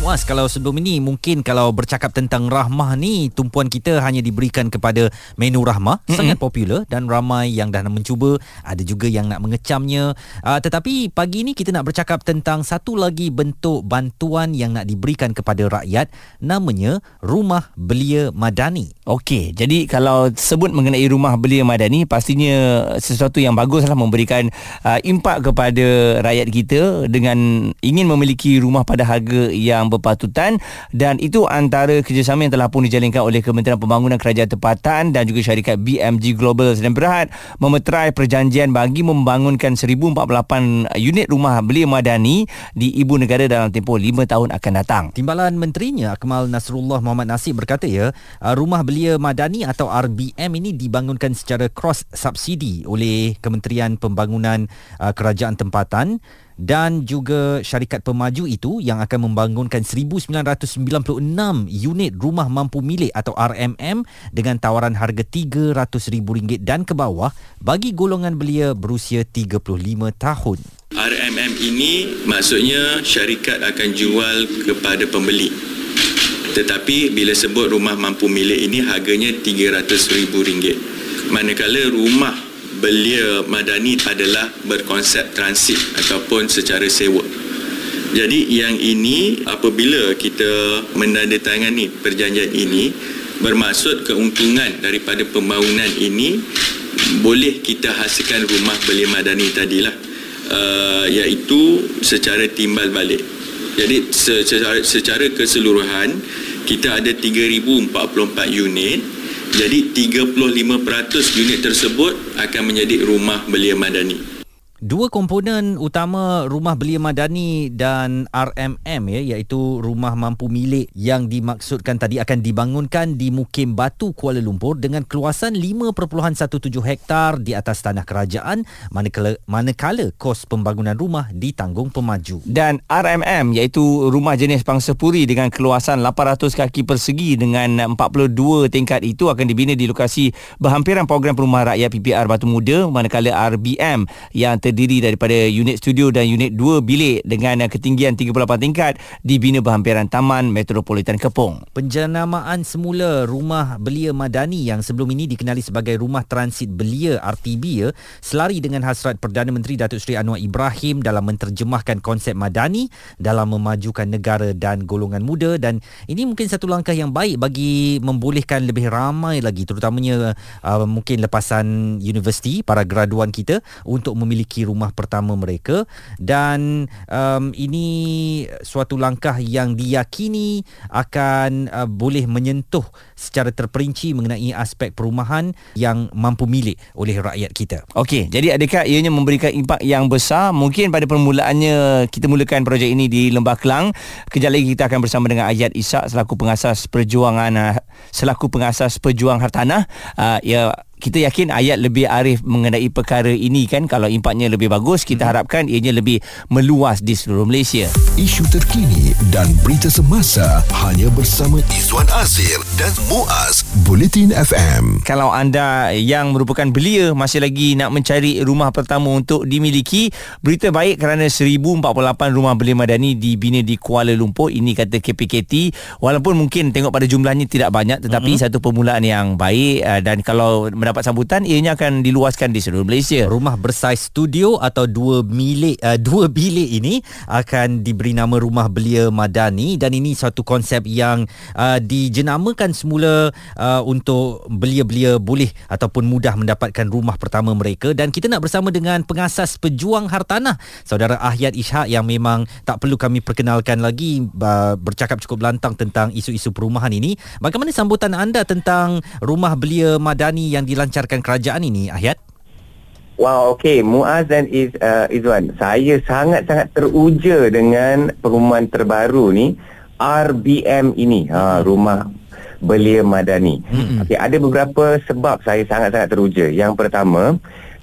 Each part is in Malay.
Muaz kalau sebelum ini mungkin kalau bercakap tentang rahmah ni tumpuan kita hanya diberikan kepada menu rahmah mm-hmm. sangat popular dan ramai yang dah nak mencuba. Ada juga yang nak mengecamnya. Uh, tetapi pagi ini kita nak bercakap tentang satu lagi bentuk bantuan yang nak diberikan kepada rakyat. Namanya rumah belia madani. Okey, jadi kalau sebut mengenai rumah belia madani pastinya sesuatu yang baguslah memberikan uh, impak kepada rakyat kita dengan ingin memiliki rumah pada harga yang berpatutan dan itu antara kerjasama yang telah pun dijalinkan oleh Kementerian Pembangunan Kerajaan Tempatan dan juga syarikat BMG Global sedang Berhad memeterai perjanjian bagi membangunkan 1048 unit rumah belia madani di ibu negara dalam tempoh 5 tahun akan datang. Timbalan Menterinya Akmal Nasrullah Muhammad Nasib berkata ya, rumah belia madani atau RBM ini dibangunkan secara cross subsidi oleh Kementerian Pembangunan uh, Kerajaan Tempatan dan juga syarikat pemaju itu yang akan membangunkan 1996 unit rumah mampu milik atau RMM dengan tawaran harga RM300,000 dan ke bawah bagi golongan belia berusia 35 tahun. RMM ini maksudnya syarikat akan jual kepada pembeli. Tetapi bila sebut rumah mampu milik ini harganya RM300,000. Manakala rumah belia madani adalah berkonsep transit ataupun secara sewa. Jadi yang ini apabila kita menandatangani perjanjian ini bermaksud keuntungan daripada pembangunan ini boleh kita hasilkan rumah belia madani tadilah uh, iaitu secara timbal balik. Jadi secara, secara keseluruhan kita ada 3044 unit jadi 35% unit tersebut akan menjadi rumah belia madani. Dua komponen utama rumah belia madani dan RMM ya iaitu rumah mampu milik yang dimaksudkan tadi akan dibangunkan di Mukim Batu Kuala Lumpur dengan keluasan 5.17 hektar di atas tanah kerajaan manakala manakala kos pembangunan rumah ditanggung pemaju. Dan RMM iaitu rumah jenis pangsapuri dengan keluasan 800 kaki persegi dengan 42 tingkat itu akan dibina di lokasi berhampiran program perumahan rakyat PPR Batu Muda manakala RBM yang terdiri daripada unit studio dan unit 2 bilik dengan ketinggian 38 tingkat dibina berhampiran Taman Metropolitan Kepong. Penjenamaan semula rumah belia Madani yang sebelum ini dikenali sebagai rumah transit belia RTB ya, selari dengan hasrat Perdana Menteri Datuk Seri Anwar Ibrahim dalam menterjemahkan konsep Madani dalam memajukan negara dan golongan muda dan ini mungkin satu langkah yang baik bagi membolehkan lebih ramai lagi terutamanya uh, mungkin lepasan universiti para graduan kita untuk memiliki memiliki rumah pertama mereka dan um, ini suatu langkah yang diyakini akan uh, boleh menyentuh secara terperinci mengenai aspek perumahan yang mampu milik oleh rakyat kita. Okey, jadi adakah ianya memberikan impak yang besar? Mungkin pada permulaannya kita mulakan projek ini di Lembah Kelang. Kejap lagi kita akan bersama dengan Ayat Isak selaku pengasas perjuangan uh, selaku pengasas pejuang hartanah. Uh, ya kita yakin ayat lebih arif mengenai perkara ini kan kalau impaknya lebih bagus kita hmm. harapkan ianya lebih meluas di seluruh Malaysia isu terkini dan berita semasa hanya bersama Izwan Azir dan Muaz Bulletin FM kalau anda yang merupakan belia masih lagi nak mencari rumah pertama untuk dimiliki berita baik kerana 1048 rumah belia madani dibina di Kuala Lumpur ini kata KPKT walaupun mungkin tengok pada jumlahnya tidak banyak tetapi hmm. satu permulaan yang baik uh, dan kalau mendapat sambutan ianya akan diluaskan di seluruh Malaysia. Rumah bersaiz studio atau dua bilik uh, dua bilik ini akan diberi nama Rumah Belia Madani dan ini satu konsep yang uh, dijenamakan semula uh, untuk belia-belia boleh ataupun mudah mendapatkan rumah pertama mereka dan kita nak bersama dengan pengasas pejuang hartanah saudara Ahyat Ishak yang memang tak perlu kami perkenalkan lagi uh, bercakap cukup lantang tentang isu-isu perumahan ini. Bagaimana sambutan anda tentang Rumah Belia Madani yang dilakukan dilancarkan kerajaan ini Ahyat? Wow, okey. Muaz dan Iz, uh, Izwan, saya sangat-sangat teruja dengan perumahan terbaru ni, RBM ini, ha, Rumah Belia Madani. Mm-hmm. Okay, ada beberapa sebab saya sangat-sangat teruja. Yang pertama,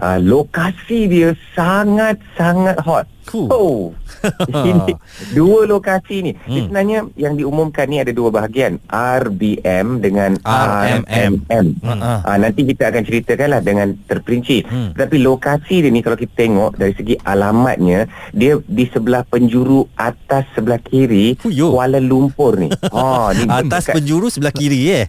uh, lokasi dia sangat-sangat hot. Huh. Oh. ini dua lokasi ni. Hmm. Hmm. Sebenarnya yang diumumkan ni ada dua bahagian, RBM dengan RMM. RMM. Ha-ha. Ah nanti kita akan ceritakanlah dengan terperinci. Hmm. Tapi lokasi dia ni kalau kita tengok dari segi alamatnya, dia di sebelah penjuru atas sebelah kiri Fuyo. Kuala Lumpur ni. Ha ni Atas dekat- penjuru sebelah kiri eh.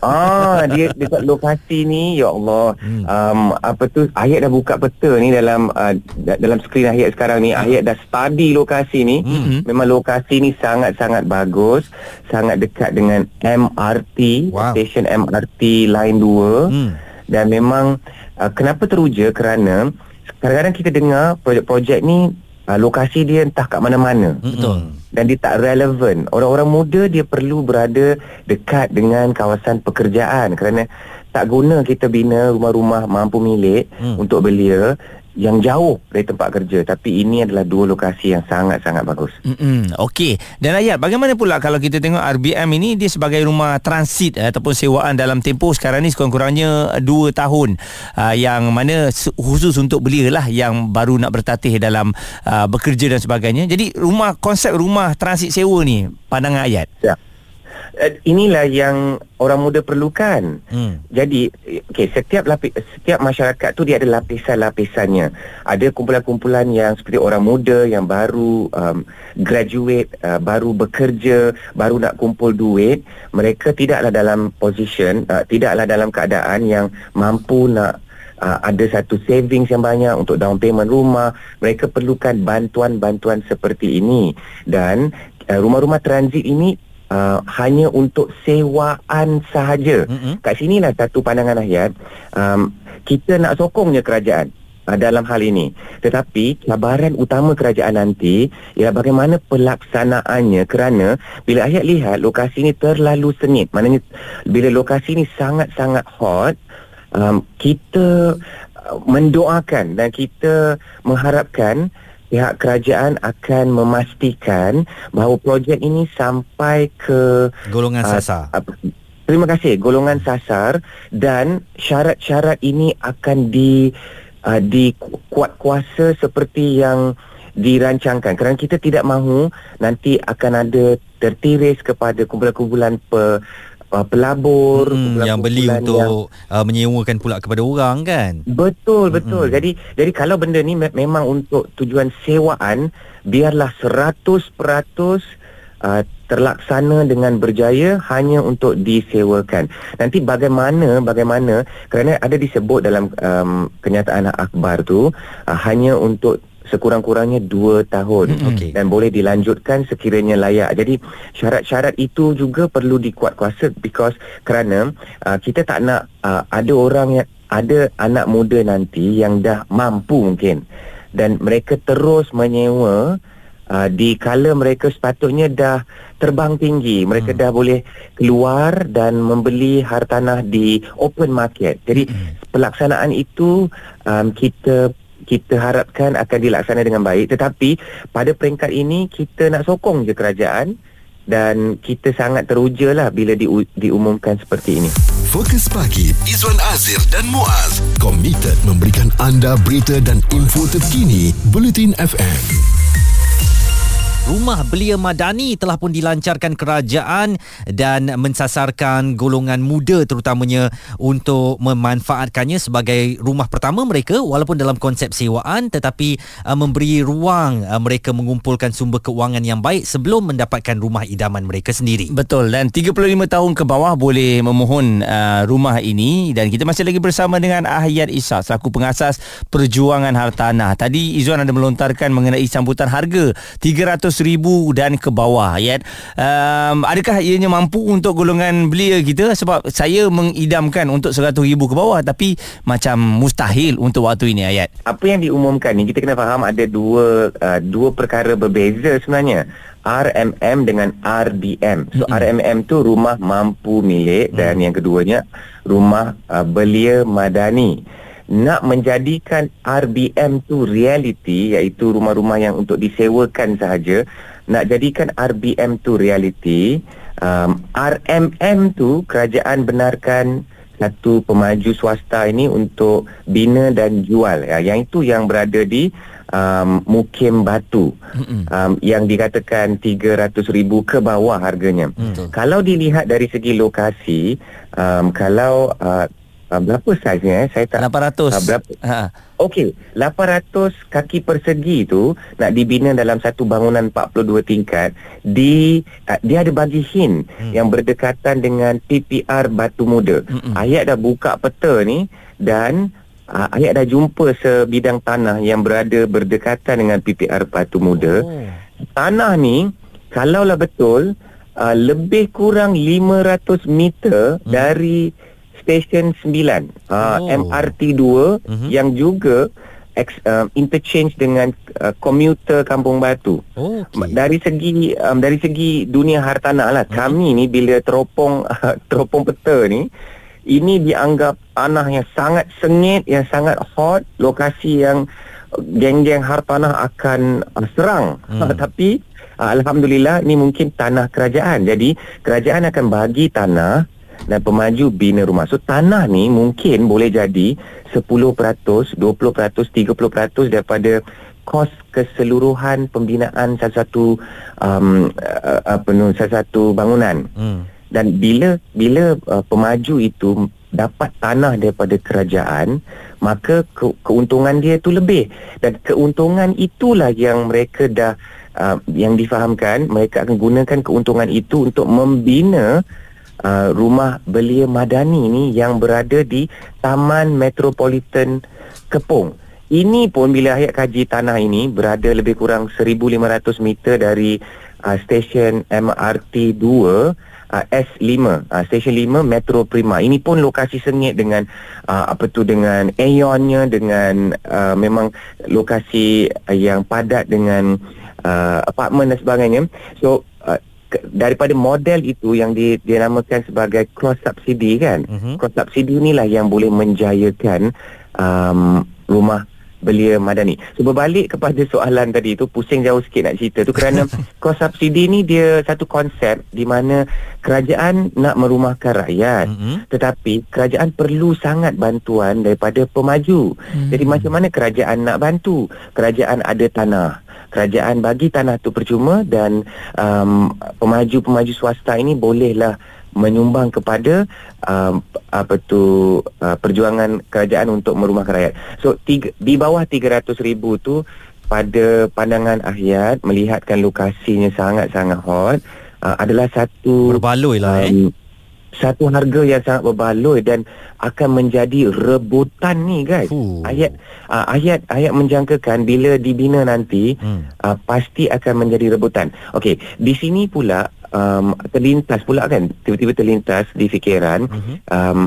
Ah, dia dekat lokasi ni, ya Allah. Hmm. Um, apa tu? Ayat dah buka peta ni dalam uh, da- dalam skrin Ayat sekarang ni. Ayat dah study lokasi ni. Hmm. Memang lokasi ni sangat-sangat bagus, sangat dekat dengan MRT, Wow. stesen MRT line 2. Hmm. Dan memang uh, kenapa teruja kerana kadang-kadang kita dengar projek-projek ni uh, lokasi dia entah kat mana-mana Betul. dan dia tak relevan. Orang-orang muda dia perlu berada dekat dengan kawasan pekerjaan kerana tak guna kita bina rumah-rumah mampu milik Hmm. hmm. untuk belia yang jauh dari tempat kerja tapi ini adalah dua lokasi yang sangat-sangat bagus. Mm-mm. Okey. Dan Ayat, bagaimana pula kalau kita tengok RBM ini dia sebagai rumah transit eh, ataupun sewaan dalam tempoh sekarang ni sekurang-kurangnya 2 tahun uh, yang mana khusus untuk belia lah yang baru nak bertatih dalam uh, bekerja dan sebagainya. Jadi rumah konsep rumah transit sewa ni pandangan Ayat. Ya. Uh, inilah yang orang muda perlukan. Hmm. Jadi okey setiap lapis setiap masyarakat tu dia ada lapisan-lapisannya. Ada kumpulan-kumpulan yang seperti orang muda yang baru um, graduate, uh, baru bekerja, baru nak kumpul duit, mereka tidaklah dalam position, uh, tidaklah dalam keadaan yang mampu nak uh, ada satu savings yang banyak untuk down payment rumah. Mereka perlukan bantuan-bantuan seperti ini dan uh, rumah-rumah transit ini uh, hanya untuk sewaan sahaja. Mm-mm. Kat sinilah satu pandangan ayat um, kita nak sokongnya kerajaan uh, dalam hal ini. Tetapi cabaran utama kerajaan nanti ialah bagaimana pelaksanaannya kerana bila ayat lihat lokasi ini terlalu sengit. Maknanya bila lokasi ini sangat-sangat hot um, kita uh, mendoakan dan kita mengharapkan pihak kerajaan akan memastikan bahawa projek ini sampai ke Golongan Ah, sasar. apa, terima kasih golongan sasar dan syarat-syarat ini akan di uh, dikuat kuasa seperti yang dirancangkan kerana kita tidak mahu nanti akan ada tertiris kepada kumpulan-kumpulan pe, uh, pelabur Hmm, yang beli kumpulan-kumpulan yang- untuk uh, menyewakan pula kepada orang kan. Betul betul. Mm-mm. Jadi jadi kalau benda ni me- memang untuk tujuan sewaan biarlah 100% uh, terlaksana dengan berjaya hanya untuk disewakan. Nanti bagaimana bagaimana kerana ada disebut dalam um, kenyataan akhbar tu uh, hanya untuk sekurang-kurangnya 2 tahun Mm, okey. dan boleh dilanjutkan sekiranya layak. Jadi syarat-syarat itu juga perlu dikuat kuasa because kerana uh, kita tak nak uh, ada orang yang ada anak muda nanti yang dah mampu mungkin dan mereka terus menyewa uh, di kala mereka sepatutnya dah terbang tinggi. Mereka hmm. dah boleh keluar dan membeli hartanah di open market. Jadi hmm. pelaksanaan itu um, kita kita harapkan akan dilaksana dengan baik tetapi pada peringkat ini kita nak sokong je kerajaan dan kita sangat teruja lah bila di, diumumkan seperti ini. Fokus pagi Izwan Azir dan Muaz komited memberikan anda berita dan info terkini Bulletin FM. Rumah belia madani telah pun dilancarkan kerajaan dan mensasarkan golongan muda terutamanya untuk memanfaatkannya sebagai rumah pertama mereka walaupun dalam konsep sewaan tetapi uh, memberi ruang uh, mereka mengumpulkan sumber keuangan yang baik sebelum mendapatkan rumah idaman mereka sendiri. Betul dan 35 tahun ke bawah boleh memohon uh, rumah ini dan kita masih lagi bersama dengan Ahayat Isa selaku pengasas Perjuangan Hartanah. Tadi Izzuan ada melontarkan mengenai sambutan harga 300,000 dan ke bawah Ayat. Um, adakah ianya mampu untuk golongan belia kita sebab saya mengidamkan untuk 100,000 ke bawah tapi macam mustahil untuk waktu ini Ayat. Apa yang diumumkan ni kita kena faham ada dua uh, dua perkara berbeza sebenarnya. RMM dengan RBM. So mm-hmm. RMM tu rumah mampu milik dan yang keduanya rumah uh, belia madani. Nak menjadikan RBM tu reality iaitu rumah-rumah yang untuk disewakan sahaja, nak jadikan RBM tu reality, um, RMM tu kerajaan benarkan satu pemaju swasta ini untuk bina dan jual ya yang itu yang berada di um, Mukim Batu um, yang dikatakan 300,000 ke bawah harganya. Betul. Kalau dilihat dari segi lokasi um, kalau uh, uh, berapa saiznya eh saya tak 800. Ah, berapa? Ha. Okey, 800 kaki persegi tu nak dibina dalam satu bangunan 42 tingkat di uh, dia ada bagi hint hmm. yang berdekatan dengan PPR Batu Muda. Mm-mm. Ayat dah buka peta ni dan uh, ayat dah jumpa sebidang tanah yang berada berdekatan dengan PPR Batu Muda. Oh. Tanah ni kalaulah betul uh, lebih kurang 500 meter hmm. dari stesen 9 uh, Oh. MRT 2 Mhm. yang juga ex, uh, interchange dengan uh, komuter Kampung Batu. Oh, okey. Dari segi um, dari segi dunia hartanah lah kami ni bila teropong teropong peta ni ini dianggap tanah yang sangat sengit yang sangat hot lokasi yang uh, geng-geng hartanah akan uh, serang Hmm. tapi uh, alhamdulillah ni mungkin tanah kerajaan jadi kerajaan akan bagi tanah dan pemaju bina rumah. So tanah ni mungkin boleh jadi 10%, 20%, 30% daripada kos keseluruhan pembinaan satu-satu um, uh, apa nu satu-satu bangunan. Hmm. Dan bila bila uh, pemaju itu dapat tanah daripada kerajaan, maka ke, keuntungan dia tu lebih dan keuntungan itulah yang mereka dah uh, yang difahamkan mereka akan gunakan keuntungan itu untuk membina uh, rumah belia madani ni yang berada di Taman Metropolitan Kepong. Ini pun bila ayat kaji tanah ini berada lebih kurang 1500 meter dari uh, stesen MRT 2 uh, S5 uh, stesen 5 Metro Prima ini pun lokasi sengit dengan uh, apa tu dengan Aeonnya dengan uh, memang lokasi yang padat dengan uh, apartmen dan sebagainya so uh, daripada model itu yang di, dinamakan sebagai cross subsidi kan Mhm. cross subsidi inilah yang boleh menjayakan um, rumah belia madani. So berbalik kepada soalan tadi tu pusing jauh sikit nak cerita tu kerana kos subsidi ni dia satu konsep di mana kerajaan nak merumahkan rakyat Mhm. tetapi kerajaan perlu sangat bantuan daripada pemaju. Hmm. Jadi macam mana kerajaan nak bantu? Kerajaan ada tanah. Kerajaan bagi tanah tu percuma dan um, pemaju-pemaju swasta ini bolehlah menyumbang kepada um, apa tu uh, perjuangan kerajaan untuk merumahkan rakyat. So tiga, di bawah 300 ribu tu pada pandangan Ahyat melihatkan lokasinya sangat-sangat hot uh, adalah satu Berbaloi lah eh. Satu harga yang sangat berbaloi dan akan menjadi rebutan ni guys. Fuh. Ayat uh, ayat ayat menjangkakan bila dibina nanti Hmm. uh, pasti akan menjadi rebutan. Okey, di sini pula um, terlintas pula kan tiba-tiba terlintas di fikiran Mhm. um,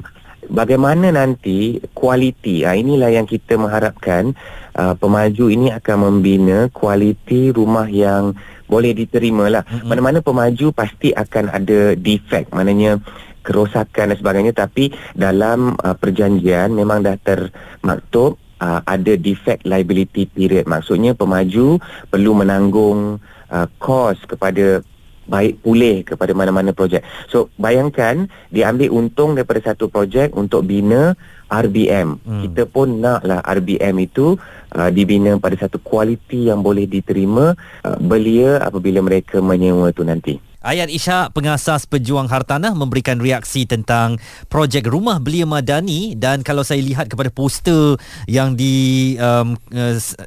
bagaimana nanti kualiti uh, inilah yang kita mengharapkan uh, pemaju ini akan membina kualiti rumah yang boleh diterima lah Mm-mm. mana-mana pemaju pasti akan ada defect maknanya kerosakan dan sebagainya tapi dalam uh, perjanjian memang dah termaktub uh, ada defect liability period maksudnya pemaju perlu menanggung uh, kos kepada baik pulih kepada mana-mana projek. So bayangkan dia ambil untung daripada satu projek untuk bina RBM. Hmm. Kita pun naklah RBM itu uh, dibina pada satu kualiti yang boleh diterima uh, belia apabila mereka menyewa tu nanti. Ayat Ishak, pengasas pejuang hartanah memberikan reaksi tentang projek rumah belia madani dan kalau saya lihat kepada poster yang di um,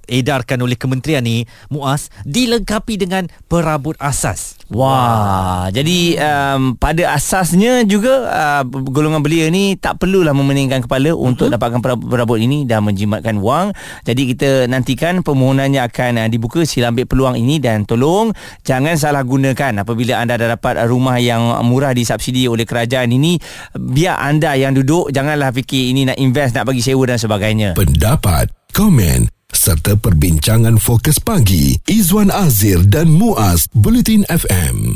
edarkan oleh kementerian ni Muaz dilengkapi dengan perabot asas. Wah, jadi um, pada asasnya juga uh, golongan belia ni tak perlulah memeningkan kepala untuk dapatkan perabot, perabot ini dan menjimatkan wang. Jadi kita nantikan permohonannya akan uh, dibuka. Sila ambil peluang ini dan tolong jangan salah gunakan apabila anda dah dapat rumah yang murah disubsidi oleh kerajaan ini. Biar anda yang duduk janganlah fikir ini nak invest, nak bagi sewa dan sebagainya. Pendapat, komen serta perbincangan fokus pagi Izwan Azir dan Muaz Bulletin FM.